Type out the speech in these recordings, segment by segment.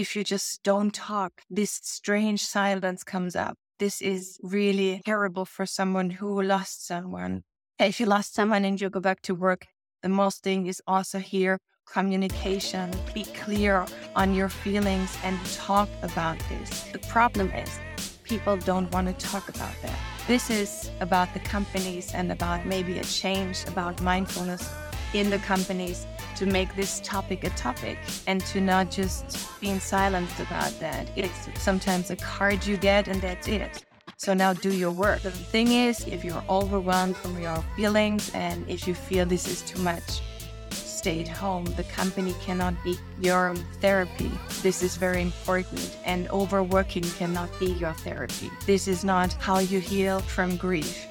if you just don't talk, this strange silence comes up. This is really terrible for someone who lost someone. If you lost someone and you go back to work, the most thing is also here communication. Be clear on your feelings and talk about this. The problem is people don't want to talk about that. This is about the companies and about maybe a change about mindfulness in the companies to make this topic a topic and to not just being silent about that. It's sometimes a card you get and that's it. So now do your work. The thing is, if you're overwhelmed from your feelings and if you feel this is too much, stay at home. The company cannot be your therapy. This is very important. And overworking cannot be your therapy. This is not how you heal from grief.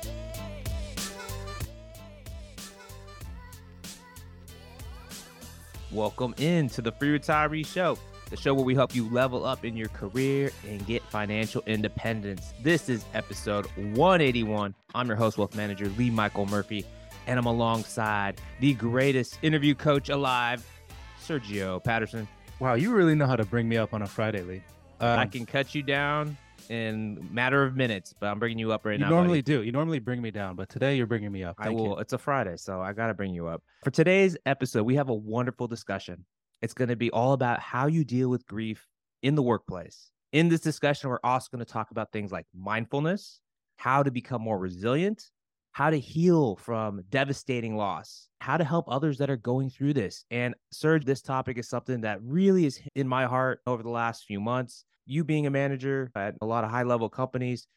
Welcome in to the Free Retiree Show, the show where we help you level up in your career and get financial independence. This is episode 181. I'm your host, wealth manager Lee Michael Murphy, and I'm alongside the greatest interview coach alive, Sergio Patterson. Wow, you really know how to bring me up on a Friday, Lee. Um, I can cut you down in matter of minutes, but I'm bringing you up right you now. You normally buddy. do. You normally bring me down, but today you're bringing me up. Thank I will. You. It's a Friday, so I got to bring you up. For today's episode, we have a wonderful discussion. It's going to be all about how you deal with grief in the workplace. In this discussion, we're also going to talk about things like mindfulness, how to become more resilient, how to heal from devastating loss, how to help others that are going through this. And Serge, this topic is something that really is in my heart over the last few months you being a manager at a lot of high level companies,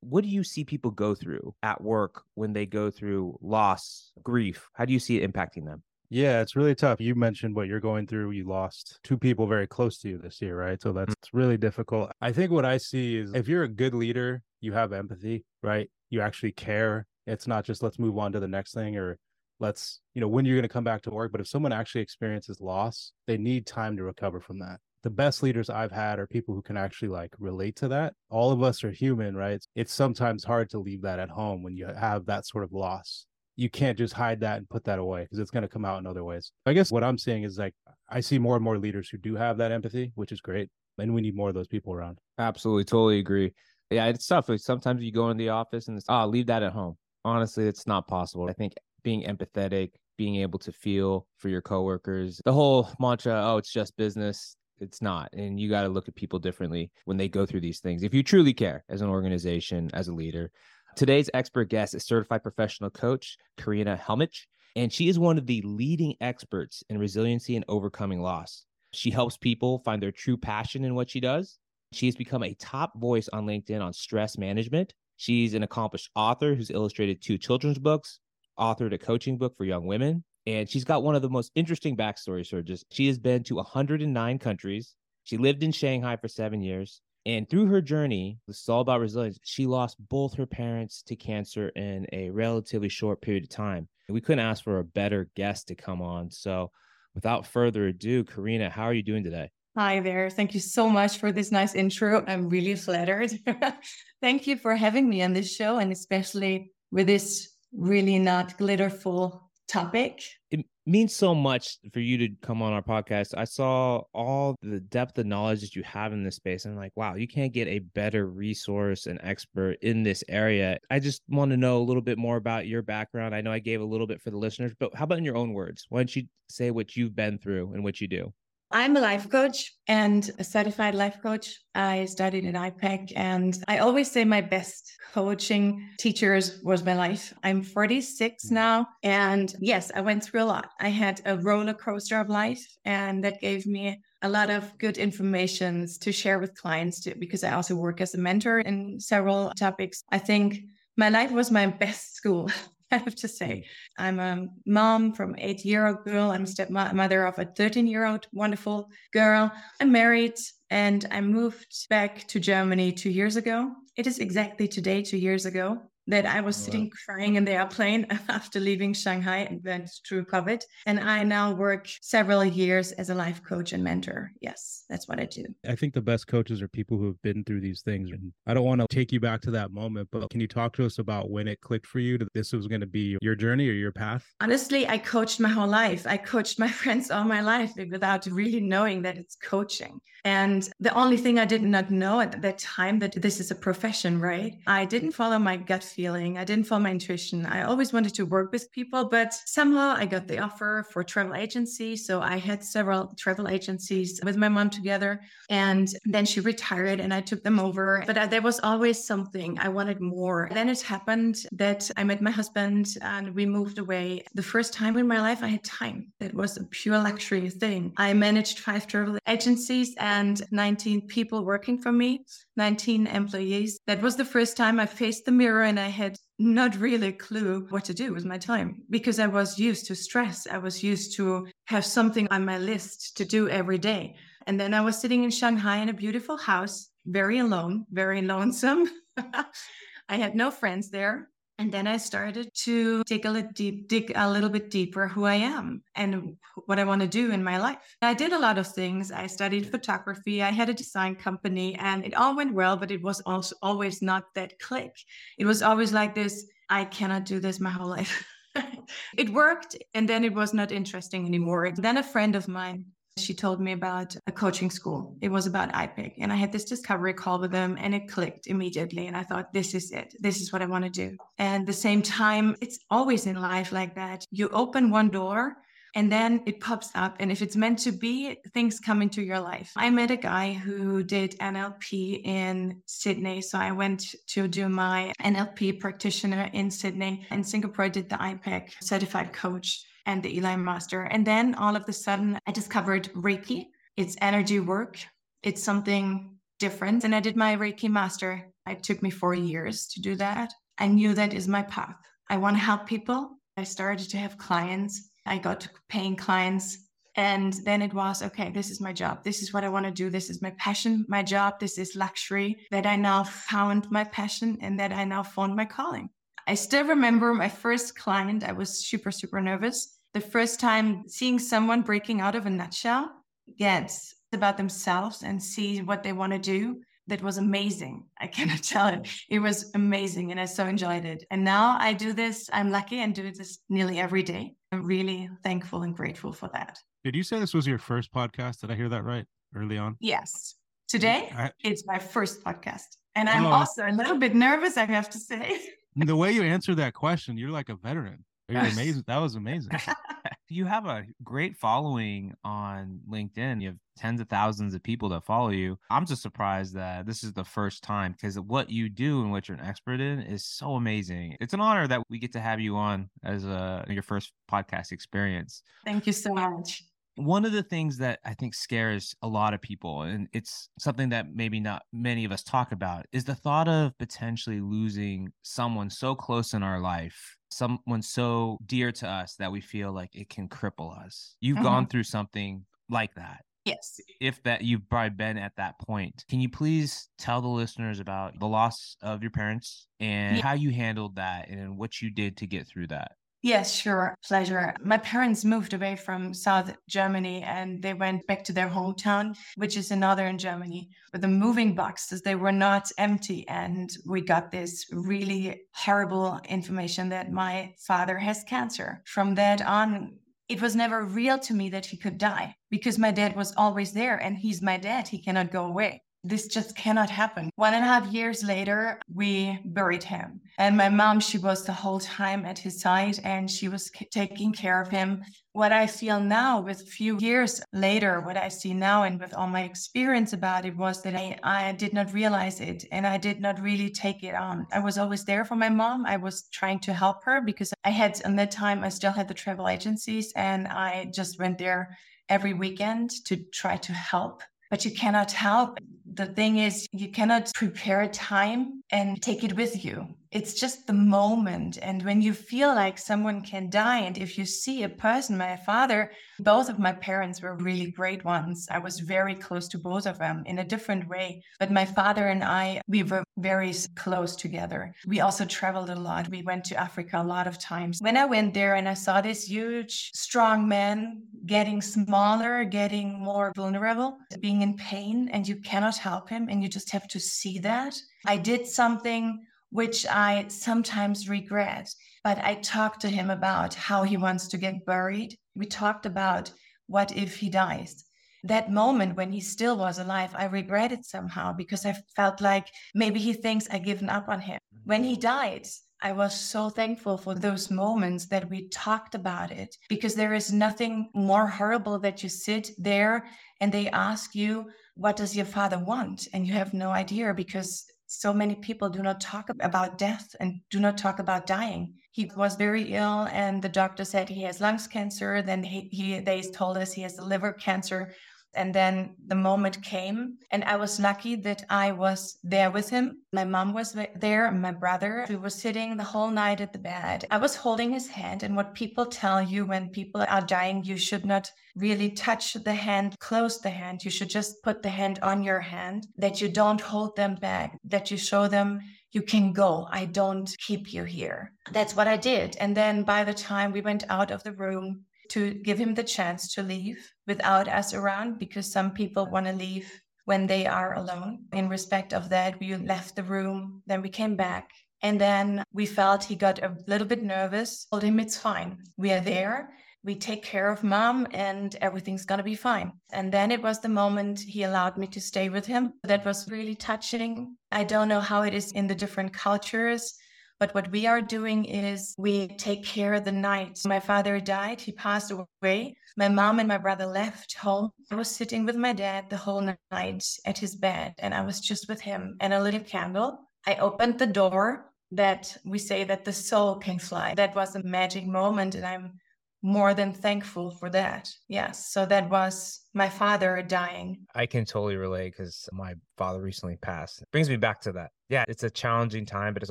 what do you see people go through at work when they go through loss, grief? How do you see it impacting them? Yeah, it's really tough. You mentioned what you're going through. You lost two people very close to you this year, right? So that's mm-hmm. really difficult. I think what I see is if you're a good leader, you have empathy, right? You actually care. It's not just let's move on to the next thing or let's, you know, when you're going to come back to work. But if someone actually experiences loss, they need time to recover from that the best leaders I've had are people who can actually like relate to that. All of us are human, right? It's sometimes hard to leave that at home when you have that sort of loss. You can't just hide that and put that away because it's going to come out in other ways. I guess what I'm seeing is like I see more and more leaders who do have that empathy, which is great. And we need more of those people around. Absolutely. Totally agree. Yeah, it's tough. Like sometimes you go in the office and it's, oh, leave that at home. Honestly, it's not possible. I think being empathetic, being able to feel for your coworkers, the whole mantra, oh, it's just business it's not and you got to look at people differently when they go through these things if you truly care as an organization as a leader. Today's expert guest is certified professional coach Carina Hellmich and she is one of the leading experts in resiliency and overcoming loss. She helps people find their true passion in what she does. She has become a top voice on linkedin on stress management. She's an accomplished author who's illustrated two children's books authored a coaching book for young women and she's got one of the most interesting backstories, Just She has been to 109 countries. She lived in Shanghai for seven years. And through her journey, this is all about resilience. She lost both her parents to cancer in a relatively short period of time. We couldn't ask for a better guest to come on. So, without further ado, Carina, how are you doing today? Hi there. Thank you so much for this nice intro. I'm really flattered. Thank you for having me on this show and especially with this really not glitterful topic. It means so much for you to come on our podcast. I saw all the depth of knowledge that you have in this space. And I'm like, wow, you can't get a better resource and expert in this area. I just want to know a little bit more about your background. I know I gave a little bit for the listeners, but how about in your own words? Why don't you say what you've been through and what you do? I'm a life coach and a certified life coach. I studied at IPEC and I always say my best coaching teachers was my life. I'm 46 hmm. now. And yes, I went through a lot. I had a roller coaster of life and that gave me a lot of good information to share with clients too, because I also work as a mentor in several topics. I think my life was my best school. I have to say. Mm. I'm a mom from eight year old girl. I'm a stepmother of a 13 year old wonderful girl. I'm married and I moved back to Germany two years ago. It is exactly today, two years ago. That I was sitting crying in the airplane after leaving Shanghai and went through COVID. And I now work several years as a life coach and mentor. Yes, that's what I do. I think the best coaches are people who have been through these things. And I don't want to take you back to that moment, but can you talk to us about when it clicked for you that this was going to be your journey or your path? Honestly, I coached my whole life. I coached my friends all my life without really knowing that it's coaching. And the only thing I did not know at that time that this is a profession, right? I didn't follow my gut feeling. I didn't follow my intuition. I always wanted to work with people, but somehow I got the offer for travel agency. So I had several travel agencies with my mom together. And then she retired and I took them over. But uh, there was always something I wanted more. Then it happened that I met my husband and we moved away. The first time in my life I had time. That was a pure luxury thing. I managed five travel agencies and 19 people working for me, 19 employees. That was the first time I faced the mirror and I had not really a clue what to do with my time because I was used to stress. I was used to have something on my list to do every day. And then I was sitting in Shanghai in a beautiful house, very alone, very lonesome. I had no friends there. And then I started to take a little deep, dig a little bit deeper who I am and what I want to do in my life. I did a lot of things. I studied photography. I had a design company and it all went well, but it was also always not that click. It was always like this, I cannot do this my whole life. it worked and then it was not interesting anymore. Then a friend of mine she told me about a coaching school. It was about IPEC. And I had this discovery call with them and it clicked immediately. And I thought, this is it. This is what I want to do. And the same time, it's always in life like that. You open one door and then it pops up. And if it's meant to be, things come into your life. I met a guy who did NLP in Sydney. So I went to do my NLP practitioner in Sydney. In Singapore, I did the IPEC certified coach and the Eli Master. And then all of a sudden, I discovered Reiki. It's energy work, it's something different. And I did my Reiki Master. It took me four years to do that. I knew that is my path. I want to help people. I started to have clients. I got paying clients. And then it was okay, this is my job. This is what I want to do. This is my passion, my job. This is luxury that I now found my passion and that I now found my calling. I still remember my first client. I was super, super nervous. The first time seeing someone breaking out of a nutshell, gets about themselves and see what they want to do. That was amazing. I cannot tell it. It was amazing and I so enjoyed it. And now I do this. I'm lucky and do this nearly every day. I'm really thankful and grateful for that. Did you say this was your first podcast? Did I hear that right early on? Yes. Today, I, it's my first podcast. And I'm oh. also a little bit nervous, I have to say. the way you answer that question, you're like a veteran. You're amazing. That was amazing. you have a great following on LinkedIn. You have tens of thousands of people that follow you. I'm just surprised that this is the first time because what you do and what you're an expert in is so amazing. It's an honor that we get to have you on as a, your first podcast experience. Thank you so much. One of the things that I think scares a lot of people, and it's something that maybe not many of us talk about, is the thought of potentially losing someone so close in our life, someone so dear to us that we feel like it can cripple us. You've mm-hmm. gone through something like that. Yes. If that you've probably been at that point, can you please tell the listeners about the loss of your parents and yeah. how you handled that and what you did to get through that? Yes, sure. Pleasure. My parents moved away from South Germany and they went back to their hometown, which is in northern Germany. But the moving boxes, they were not empty. And we got this really horrible information that my father has cancer. From that on, it was never real to me that he could die because my dad was always there and he's my dad. He cannot go away this just cannot happen. One and a half years later, we buried him. And my mom, she was the whole time at his side and she was taking care of him. What I feel now, with a few years later, what I see now and with all my experience about it was that I, I did not realize it and I did not really take it on. I was always there for my mom. I was trying to help her because I had, in that time, I still had the travel agencies and I just went there every weekend to try to help but you cannot help. The thing is, you cannot prepare time and take it with you. It's just the moment. And when you feel like someone can die, and if you see a person, my father, both of my parents were really great ones. I was very close to both of them in a different way. But my father and I, we were very close together. We also traveled a lot. We went to Africa a lot of times. When I went there and I saw this huge, strong man getting smaller, getting more vulnerable, being in pain, and you cannot help him, and you just have to see that. I did something which I sometimes regret, but I talked to him about how he wants to get buried. We talked about what if he dies that moment when he still was alive, I regretted somehow because I felt like maybe he thinks I've given up on him. Mm-hmm. When he died, I was so thankful for those moments that we talked about it because there is nothing more horrible that you sit there and they ask you, What does your father want? And you have no idea because so many people do not talk about death and do not talk about dying. He was very ill, and the doctor said he has lungs cancer. Then he, he they told us he has liver cancer. And then the moment came, and I was lucky that I was there with him. My mom was there, and my brother. We were sitting the whole night at the bed. I was holding his hand, and what people tell you when people are dying, you should not really touch the hand, close the hand. You should just put the hand on your hand, that you don't hold them back, that you show them you can go. I don't keep you here. That's what I did. And then by the time we went out of the room, to give him the chance to leave without us around because some people want to leave when they are alone. In respect of that, we left the room, then we came back. And then we felt he got a little bit nervous. Told him it's fine. We are there. We take care of mom and everything's going to be fine. And then it was the moment he allowed me to stay with him. That was really touching. I don't know how it is in the different cultures but what we are doing is we take care of the night. My father died, he passed away. My mom and my brother left home. I was sitting with my dad the whole night at his bed, and I was just with him and a little candle. I opened the door that we say that the soul can fly. That was a magic moment, and I'm more than thankful for that. Yes. So that was my father dying. I can totally relate because my father recently passed. It brings me back to that. Yeah, it's a challenging time, but it's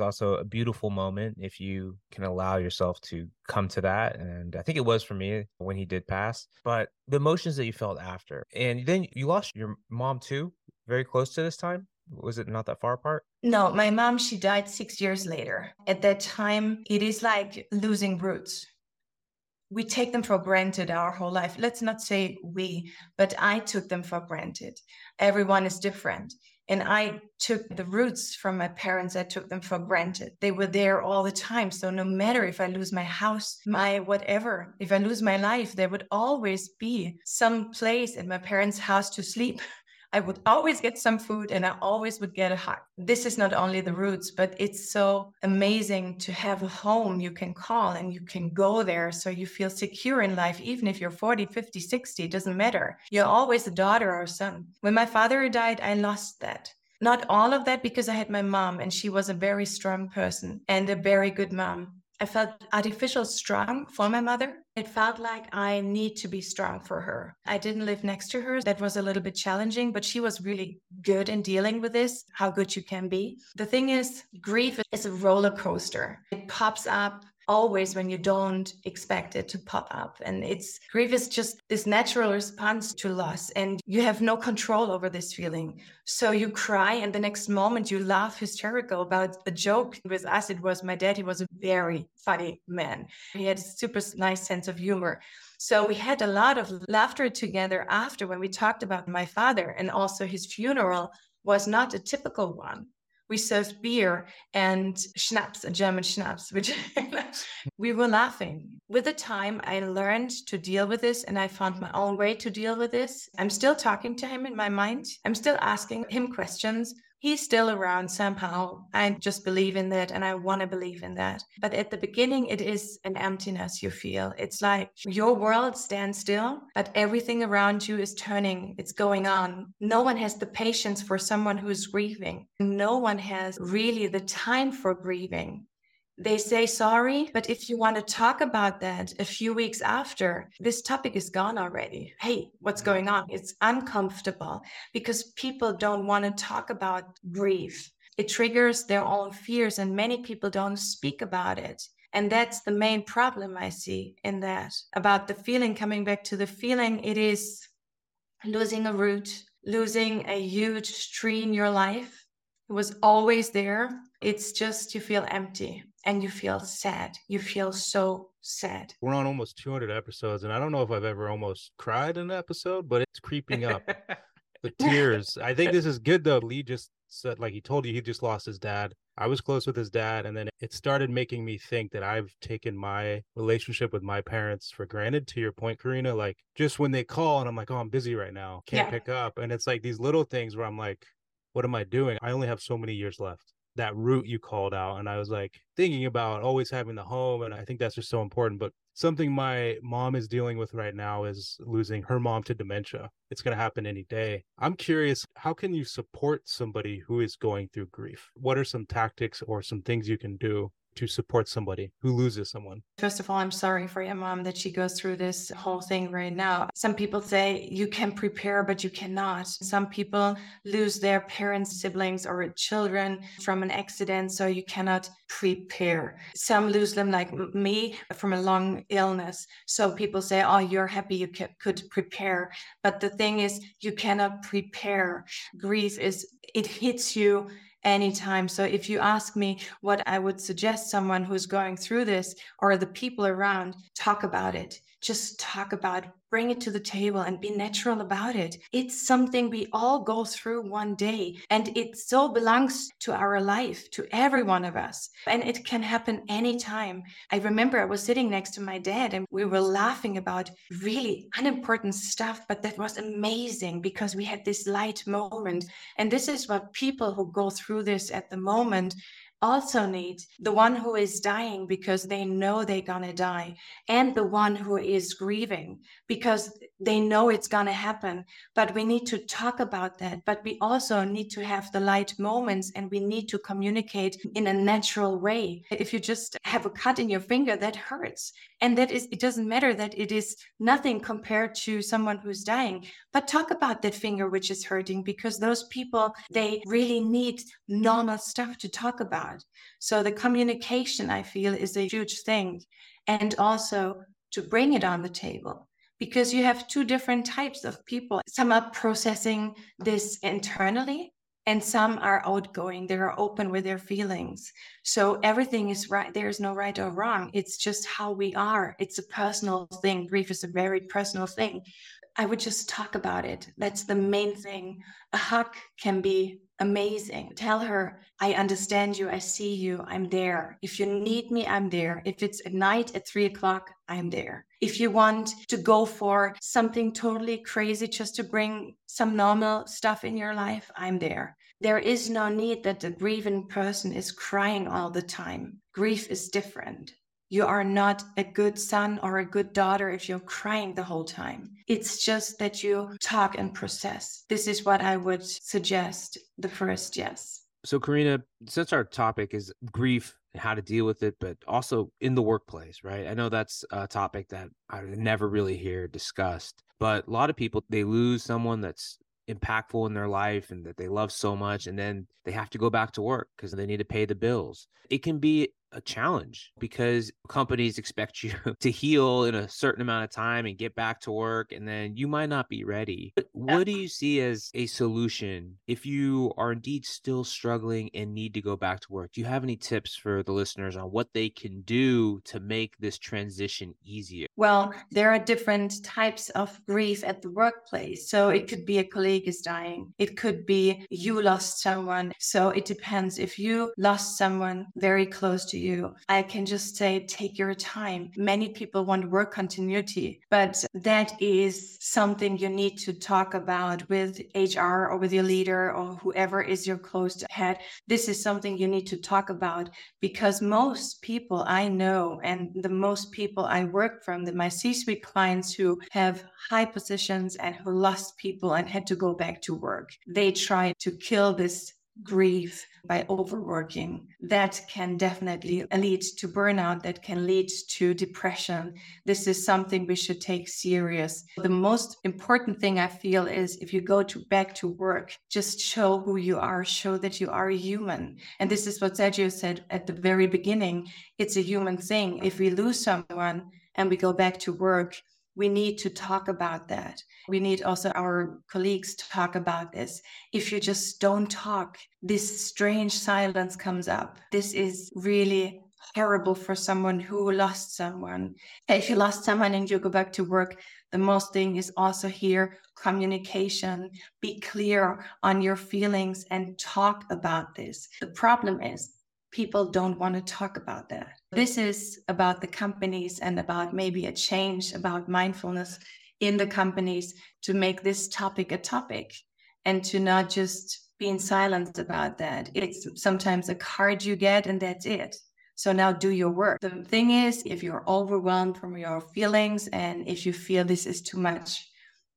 also a beautiful moment if you can allow yourself to come to that. And I think it was for me when he did pass. But the emotions that you felt after, and then you lost your mom too, very close to this time. Was it not that far apart? No, my mom, she died six years later. At that time, it is like losing roots we take them for granted our whole life. Let's not say we, but I took them for granted. Everyone is different. And I took the roots from my parents, I took them for granted. They were there all the time. So no matter if I lose my house, my whatever, if I lose my life, there would always be some place in my parents' house to sleep. I would always get some food and I always would get a hug. This is not only the roots, but it's so amazing to have a home you can call and you can go there so you feel secure in life, even if you're 40, 50, 60, it doesn't matter. You're always a daughter or son. When my father died, I lost that. Not all of that because I had my mom and she was a very strong person and a very good mom. I felt artificial strong for my mother. It felt like I need to be strong for her. I didn't live next to her. That was a little bit challenging, but she was really good in dealing with this, how good you can be. The thing is, grief is a roller coaster. It pops up always when you don't expect it to pop up. And it's grief is just this natural response to loss, and you have no control over this feeling. So you cry, and the next moment you laugh hysterical about a joke. With us, it was my dad. He was a very funny man. He had a super nice sense of humor. So we had a lot of laughter together after when we talked about my father and also his funeral was not a typical one we served beer and schnapps, a German schnapps, which we were laughing. With the time, I learned to deal with this and I found my own way to deal with this. I'm still talking to him in my mind. I'm still asking him questions he's still around somehow. I just believe in that and I want to believe in that. But at the beginning, it is an emptiness you feel. It's like your world stands still, but everything around you is turning, it's going on. No one has the patience for someone who's grieving. No one has really the time for grieving they say sorry, but if you want to talk about that a few weeks after, this topic is gone already. Hey, what's mm. going on? It's uncomfortable because people don't want to talk about grief. It triggers their own fears, and many people don't speak about it. And that's the main problem I see in that about the feeling, coming back to the feeling, it is losing a root, losing a huge tree in your life It was always there. It's just you feel empty and you feel sad. You feel so sad. We're on almost 200 episodes, and I don't know if I've ever almost cried in an episode, but it's creeping up. the tears. I think this is good though. Lee just said, like he told you, he just lost his dad. I was close with his dad, and then it started making me think that I've taken my relationship with my parents for granted. To your point, Carina, like just when they call and I'm like, oh, I'm busy right now, can't yeah. pick up. And it's like these little things where I'm like, what am I doing? I only have so many years left. That route you called out. And I was like thinking about always having the home. And I think that's just so important. But something my mom is dealing with right now is losing her mom to dementia. It's going to happen any day. I'm curious, how can you support somebody who is going through grief? What are some tactics or some things you can do to support somebody who loses someone? First of all, I'm sorry for your mom that she goes through this whole thing right now. Some people say you can prepare, but you cannot. Some people lose their parents, siblings, or children from an accident, so you cannot prepare. Some lose them, like me, from a long illness. So people say, Oh, you're happy you could prepare. But the thing is, you cannot prepare. Grief is, it hits you anytime. So if you ask me what I would suggest someone who's going through this or the people around, talk about it just talk about bring it to the table and be natural about it. It's something we all go through one day and it so belongs to our life to every one of us. And it can happen anytime. I remember i was sitting next to my dad and we were laughing about really unimportant stuff but that was amazing because we had this light moment. And this is what people who go through this at the moment also need the one who is dying because they know they're going to die and the one who is grieving because they know it's going to happen but we need to talk about that. But we also need to have the light moments and we need to communicate in a natural way. If you just have a cut in your finger that hurts. And that is it doesn't matter that it is nothing compared to someone who's dying but talk about that finger which is hurting because those people they really need normal stuff to talk about. So the communication i feel is a huge thing. And also to bring it on the table because you have two different types of people. Some are processing this internally and some are outgoing. They are open with their feelings. So everything is right. There's no right or wrong. It's just how we are. It's a personal thing. Grief is a very personal thing. I would just talk about it. That's the main thing. A hug can be amazing tell her i understand you i see you i'm there if you need me i'm there if it's at night at three o'clock i'm there if you want to go for something totally crazy just to bring some normal stuff in your life, I'm there. There is no need that the grieving person is crying all the time. Grief is different. You are not a good son or a good daughter if you're crying the whole time. It's just that you talk and process. This is what I would suggest the first yes. So, Carina, since our topic is grief and how to deal with it, but also in the workplace, right? I know that's a topic that I never really hear discussed, but a lot of people, they lose someone that's impactful in their life and that they love so much and then they have to go back to work because they need to pay the bills it can be a challenge because companies expect you to heal in a certain amount of time and get back to work and then you might not be ready. But what do you see as a solution if you are indeed still struggling and need to go back to work? Do you have any tips for the listeners on what they can do to make this transition easier? Well, there are different types of grief at the workplace. So it could be a colleague is dying. It could be you lost someone. So it depends if you lost someone very close to you. I can just say, take your time. Many people want work continuity, but that is something you need to talk about with HR or with your leader or whoever is your close head. This is something you need to talk about because most people I know and the most people I work from, the, my C suite clients who have high positions and who lost people and had to go back to work, they try to kill this grief by overworking that can definitely lead to burnout that can lead to depression. This is something we should take serious. The most important thing i feel is if you go to back to work just show who you are show that you are human. And this is what sergio said at the very beginning it's a human thing. If we lose someone and we go back to work we need to talk about that. We need also our colleagues to talk about this. If you just don't talk, this strange silence comes up. This is really horrible for someone who lost someone. If you lost someone and you go back to work, the most thing is also here communication. Be clear on your feelings and talk about this. The problem is people don't want to talk about that. This is about the companies and about maybe a change about mindfulness in the companies to make this topic a topic and to not just be in silence about that. It's sometimes a card you get and that's it. So now do your work. The thing is, if you're overwhelmed from your feelings and if you feel this is too much,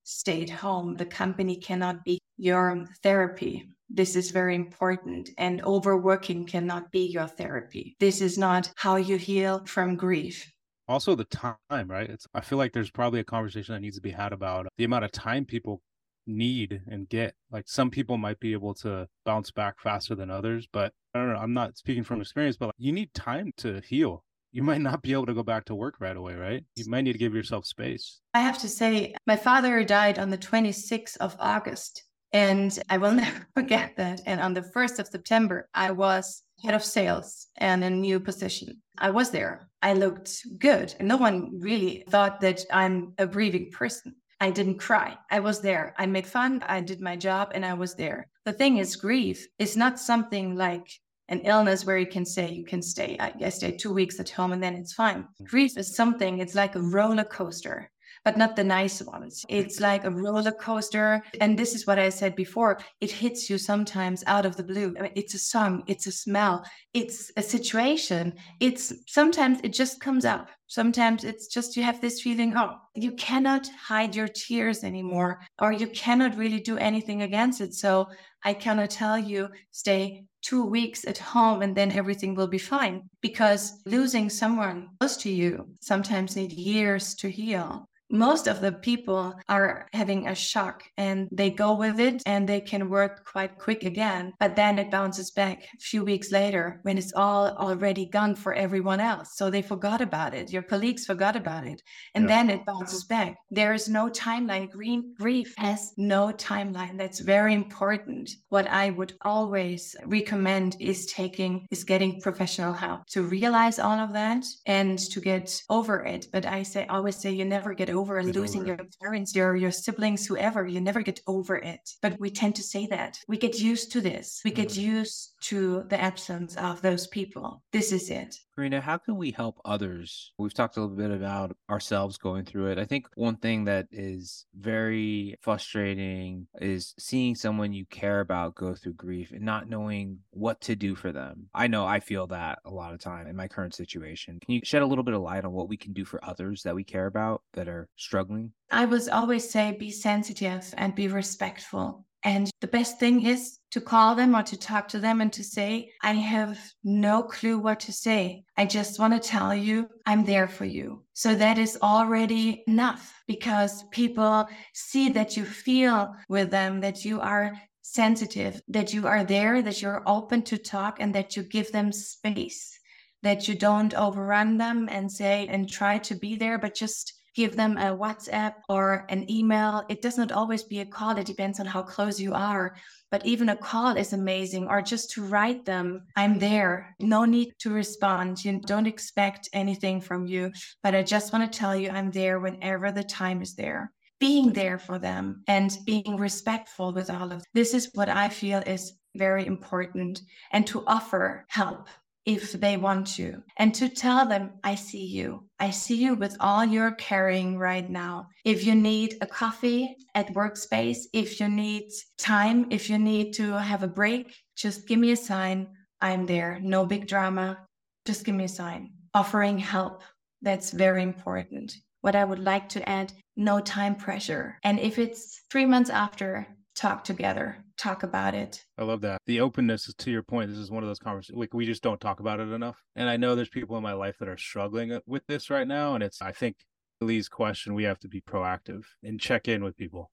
stay at home. The company cannot be your therapy. This is very important. And overworking cannot be your therapy. This is not how you heal from grief. Also, the time, right? It's, I feel like there's probably a conversation that needs to be had about the amount of time people need and get. Like some people might be able to bounce back faster than others, but I don't know. I'm not speaking from experience, but like, you need time to heal. You might not be able to go back to work right away, right? You might need to give yourself space. I have to say, my father died on the 26th of August. And I will never forget that. And on the 1st of September, I was head of sales and a new position. I was there. I looked good. And no one really thought that I'm a grieving person. I didn't cry. I was there. I made fun. I did my job and I was there. The thing is, grief is not something like an illness where you can say you can stay. I, stay two weeks at home and then it's fine. Mm. Grief is something, it's like a roller coaster but not the nice ones. It's like a roller coaster. And this is what I said before it hits you sometimes out of the blue. I mean, it's a song, it's a smell, it's a situation. It's sometimes it just comes up. Sometimes it's just you have this feeling, oh, you cannot hide your tears anymore, or you cannot really do anything against it. So I cannot tell you, stay two weeks at home and then everything will be fine because losing someone close to you sometimes need years to heal most of the people are having a shock and they go with it and they can work quite quick again. But then it bounces back a few weeks later when it's all already gone for everyone else. So they forgot about it. Your colleagues forgot about it. And yeah. then it bounces back. There is no timeline. Green grief has no timeline. That's very important. What i would always recommend is taking is getting professional help to realize all of that and to get over it. But i say always say you never get over get losing over. your parents, your your siblings, whoever. You never get over it. But we tend to say that. We get used to this. We get mm-hmm. used to the absence of those people. This is it. Carina, how can we help others? We've talked a little bit about ourselves going through it. I think one thing that is very frustrating is seeing someone you care about go through grief and not knowing what to do for them. I know I feel that a lot of time in my current situation. Can you shed a little bit of light on what we can do for others that we care about that are struggling? I would always say be sensitive and be respectful. And the best thing is to call them or to talk to them and to say, I have no clue what to say. I just want to tell you I'm there for you. So that is already enough because people see that you feel with them, that you are sensitive, that you are there, that you're open to talk, and that you give them space, that you don't overrun them and say and try to be there, but just give them a WhatsApp or an email. It does not always be a call. It depends on how close you are. But even a call is amazing, or just to write them, I'm there. No need to respond. You don't expect anything from you. But I just want to tell you, I'm there whenever the time is there. Being there for them and being respectful with all of this is what I feel is very important and to offer help if they want to, and to tell them, I see you. I see you with all you're carrying right now. If you need a coffee at workspace, if you need time, if you need to have a break, just give me a sign. I'm there. No big drama. Just give me a sign. Offering help. That's very important. What I would like to add no time pressure. And if it's three months after, talk together, talk about it. I love that. The openness is to your point. This is one of those conversations like we just don't talk about it enough. And I know there's people in my life that are struggling uh, with this right now. And it's, I think, Lee's question, we have to be proactive and check in with people.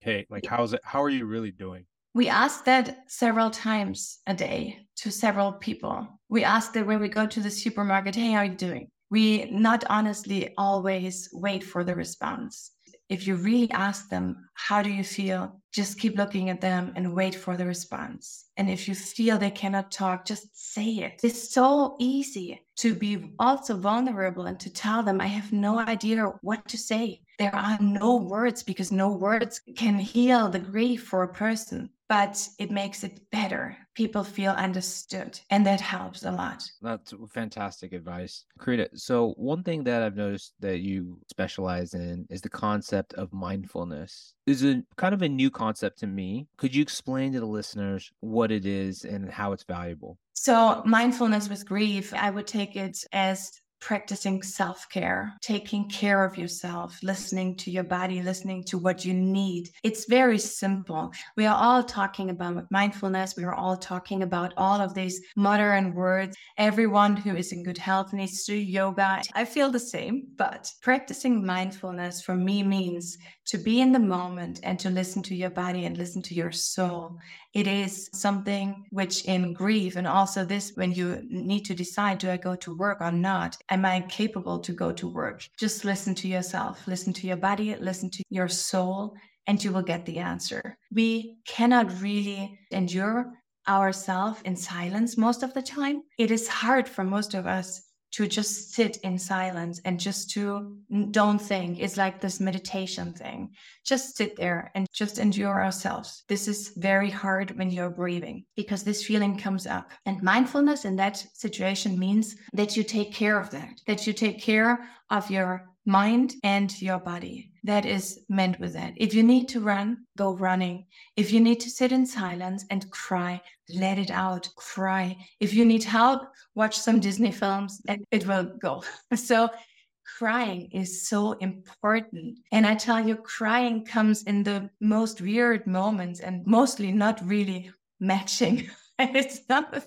Hey, like, how's it? How are you really doing? We ask that several times a day to several people. We ask that when we go to the supermarket, hey, how are you doing? We not honestly always wait for the response. If you really ask them, how do you feel? Just keep looking at them and wait for the response. And if you feel they cannot talk, just say it. It's so easy to be also vulnerable and to tell them, I have no idea what to say. There are no words because no words can heal the grief for a person but it makes it better. People feel understood, and that helps a lot. That's fantastic advice. Carina, so one thing that I've noticed that you specialize in is the concept of mindfulness. Is a kind of a new concept to me. Could you explain to the listeners what it is and how it's valuable? So, mindfulness with grief, I would take it as practicing self care, taking care of yourself, listening to your body, listening to what you need. It's very simple. We are all talking about mindfulness. We are all talking about all of these modern words. Everyone who is in good health needs to do yoga. I feel the same, but practicing mindfulness for me means to be in the moment and to listen to your body and listen to your soul. It is something which in grief and also this when you need to decide do I go to work or not? Am I capable to go to work? Just listen to yourself, listen to your body, listen to your soul and you will get the answer. We cannot really endure ourselves in silence most of the time. It is hard for most of us to just sit in silence and just to don't think. It's like this meditation thing. Just sit there and just endure ourselves. This is very hard when you're grieving because this feeling comes up. And mindfulness in that situation means that you take care of that, that you take care of your mind and your body. That is meant with that. If you need to run, go running. If you need to sit in silence and cry, let it out, cry. If you need help, watch some Disney films and it will go. So, crying is so important. And I tell you, crying comes in the most weird moments and mostly not really matching. it's not,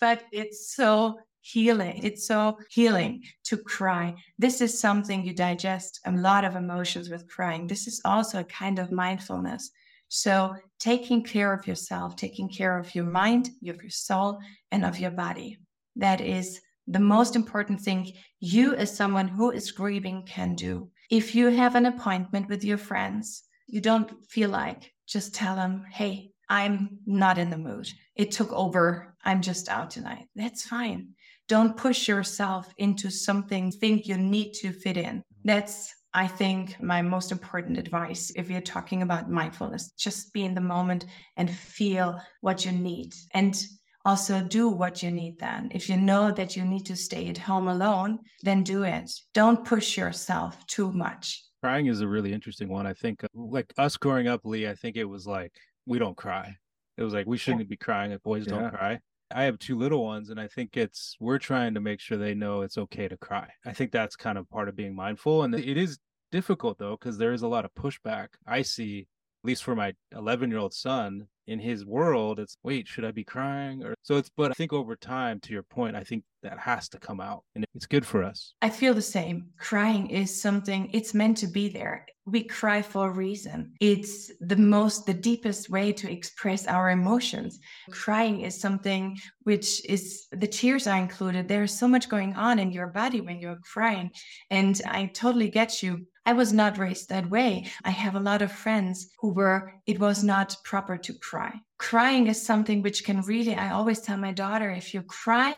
but it's so healing. It's so healing to cry. This is something you digest a lot of emotions with crying. This is also a kind of mindfulness. So, taking care of yourself, taking care of your mind, of your soul, and of your body. That is the most important thing you, as someone who is grieving, can do. If you have an appointment with your friends, you don't feel like, just tell them, hey, I'm not in the mood. It took over. I'm just out tonight. That's fine don't push yourself into something think you need to fit in. That's i think my most important advice if you're talking about mindfulness. Just be in the moment and feel what you need. And also do what you need then. If you know that you need to stay at home alone then do it. Don't push yourself too much. Crying is a really interesting one. I think uh, like us growing up lee i think it was like we don't cry. It was like we shouldn't be crying if boys yeah. don't cry I have two little ones, and I think it's we're trying to make sure they know it's okay to cry. I think that's kind of part of being mindful, and it is difficult though because there is a lot of pushback. I see, at least for my 11 year old son, in his world, it's wait, should I be crying? Or so it's, but I think over time, to your point, I think that has to come out and it's good for us. I feel the same. Crying is something, it's meant to be there. We cry for a reason. It's the most, the deepest way to express our emotions. Crying is something which is, the tears are included. There's so much going on in your body when you're crying. And I totally get you. I was not raised that way. I have a lot of friends who were, it was not proper to cry. Crying is something which can really, I always tell my daughter, if you cry,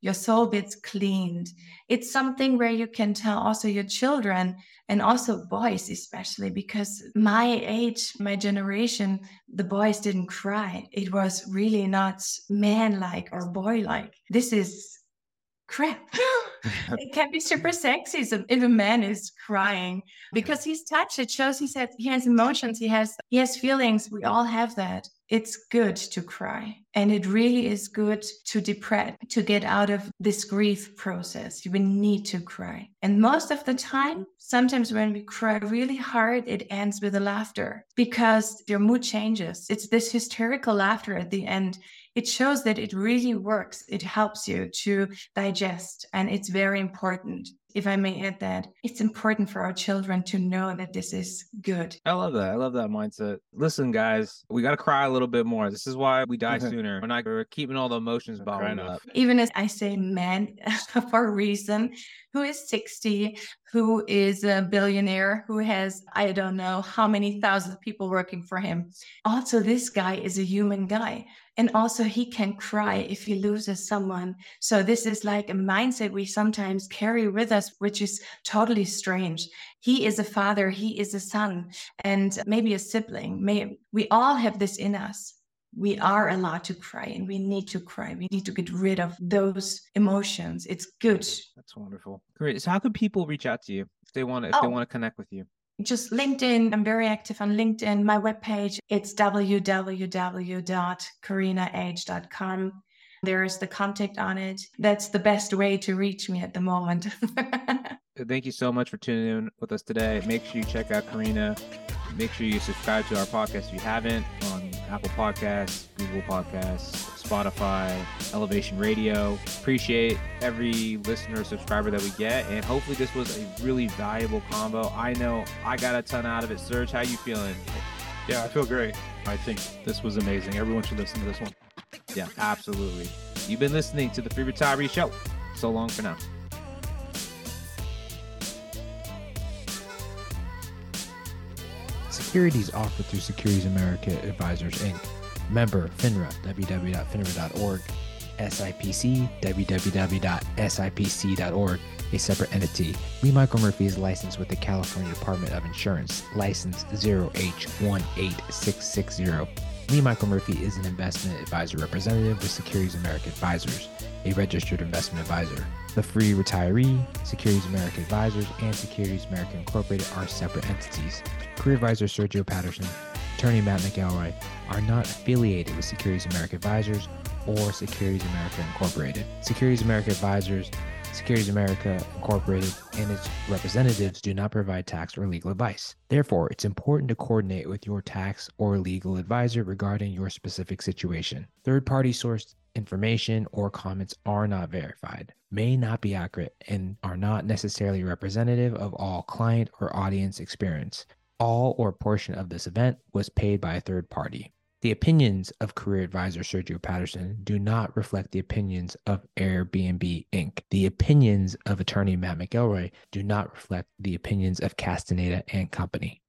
your soul gets cleaned. It's something where you can tell also your children and also boys, especially because my age, my generation, the boys didn't cry. It was really not man like or boy like. This is crap. it can be super sexy if a man is crying because he's touched. It shows he said he has emotions. He has he has feelings. We all have that. It's good to cry, and it really is good to depress to get out of this grief process. You need to cry, and most of the time, sometimes when we cry really hard, it ends with a laughter because your mood changes. It's this hysterical laughter at the end it shows that it really works. It helps you to digest, and it's very important. if I may add that, it's important for our children to know that this is good. I love that. I love that mindset. Listen, guys, we got to cry a little bit more. This is why we die sooner. We're not we're keeping all the emotions bottled up. Even as I say man for a reason, who is 60, who is a billionaire, who has, I don't know how many thousands of people working for him. Also, this guy is a human guy. And also, he can cry if he loses someone. So, this is like a mindset we sometimes carry with us, which is totally strange. He is a father, he is a son, and maybe a sibling. May, we all have this in us we are allowed to cry and we need to cry. We need to get rid of those emotions. It's good. That's wonderful. Great. So how can people reach out to you if they want to, if oh. they want to connect with you? Just LinkedIn. I'm very active on LinkedIn. My webpage, it's www.karinaage.com. There's the contact on it. That's the best way to reach me at the moment. Thank you so much for tuning in with us today. Make sure you check out Carina. Make sure you subscribe to our podcast if you haven't on Apple Podcasts, Google Podcasts, Spotify, Elevation Radio. Appreciate every listener subscriber that we get, and hopefully this was a really valuable combo. I know I got a ton out of it. Serge, how you feeling? Yeah, I feel great. I think this was amazing. Everyone should listen to this one. Yeah, absolutely. You've been listening to the Free Retiree Show. So long for now. Securities offered through Securities America Advisors Inc. Member FINRA, www.finra.org. SIPC, www.sipc.org, a separate entity. Lee Michael Murphy is licensed with the California Department of Insurance, license 0H18660. Lee Michael Murphy is an investment advisor representative with Securities America Advisors, a registered investment advisor. The Free Retiree, Securities America Advisors, and Securities America Incorporated are separate entities. Career advisor Sergio Patterson, attorney Matt McElroy are not affiliated with Securities America Advisors or Securities America Incorporated. Securities America Advisors, Securities America Incorporated, and its representatives do not provide tax or legal advice. Therefore, it's important to coordinate with your tax or legal advisor regarding your specific situation. Third party sourced information or comments are not verified, may not be accurate, and are not necessarily representative of all client or audience experience all or portion of this event was paid by a third party. The opinions of career advisor Sergio Patterson do not reflect the opinions of Airbnb Inc. The opinions of attorney Matt McElroy do not reflect the opinions of Castaneda and Company.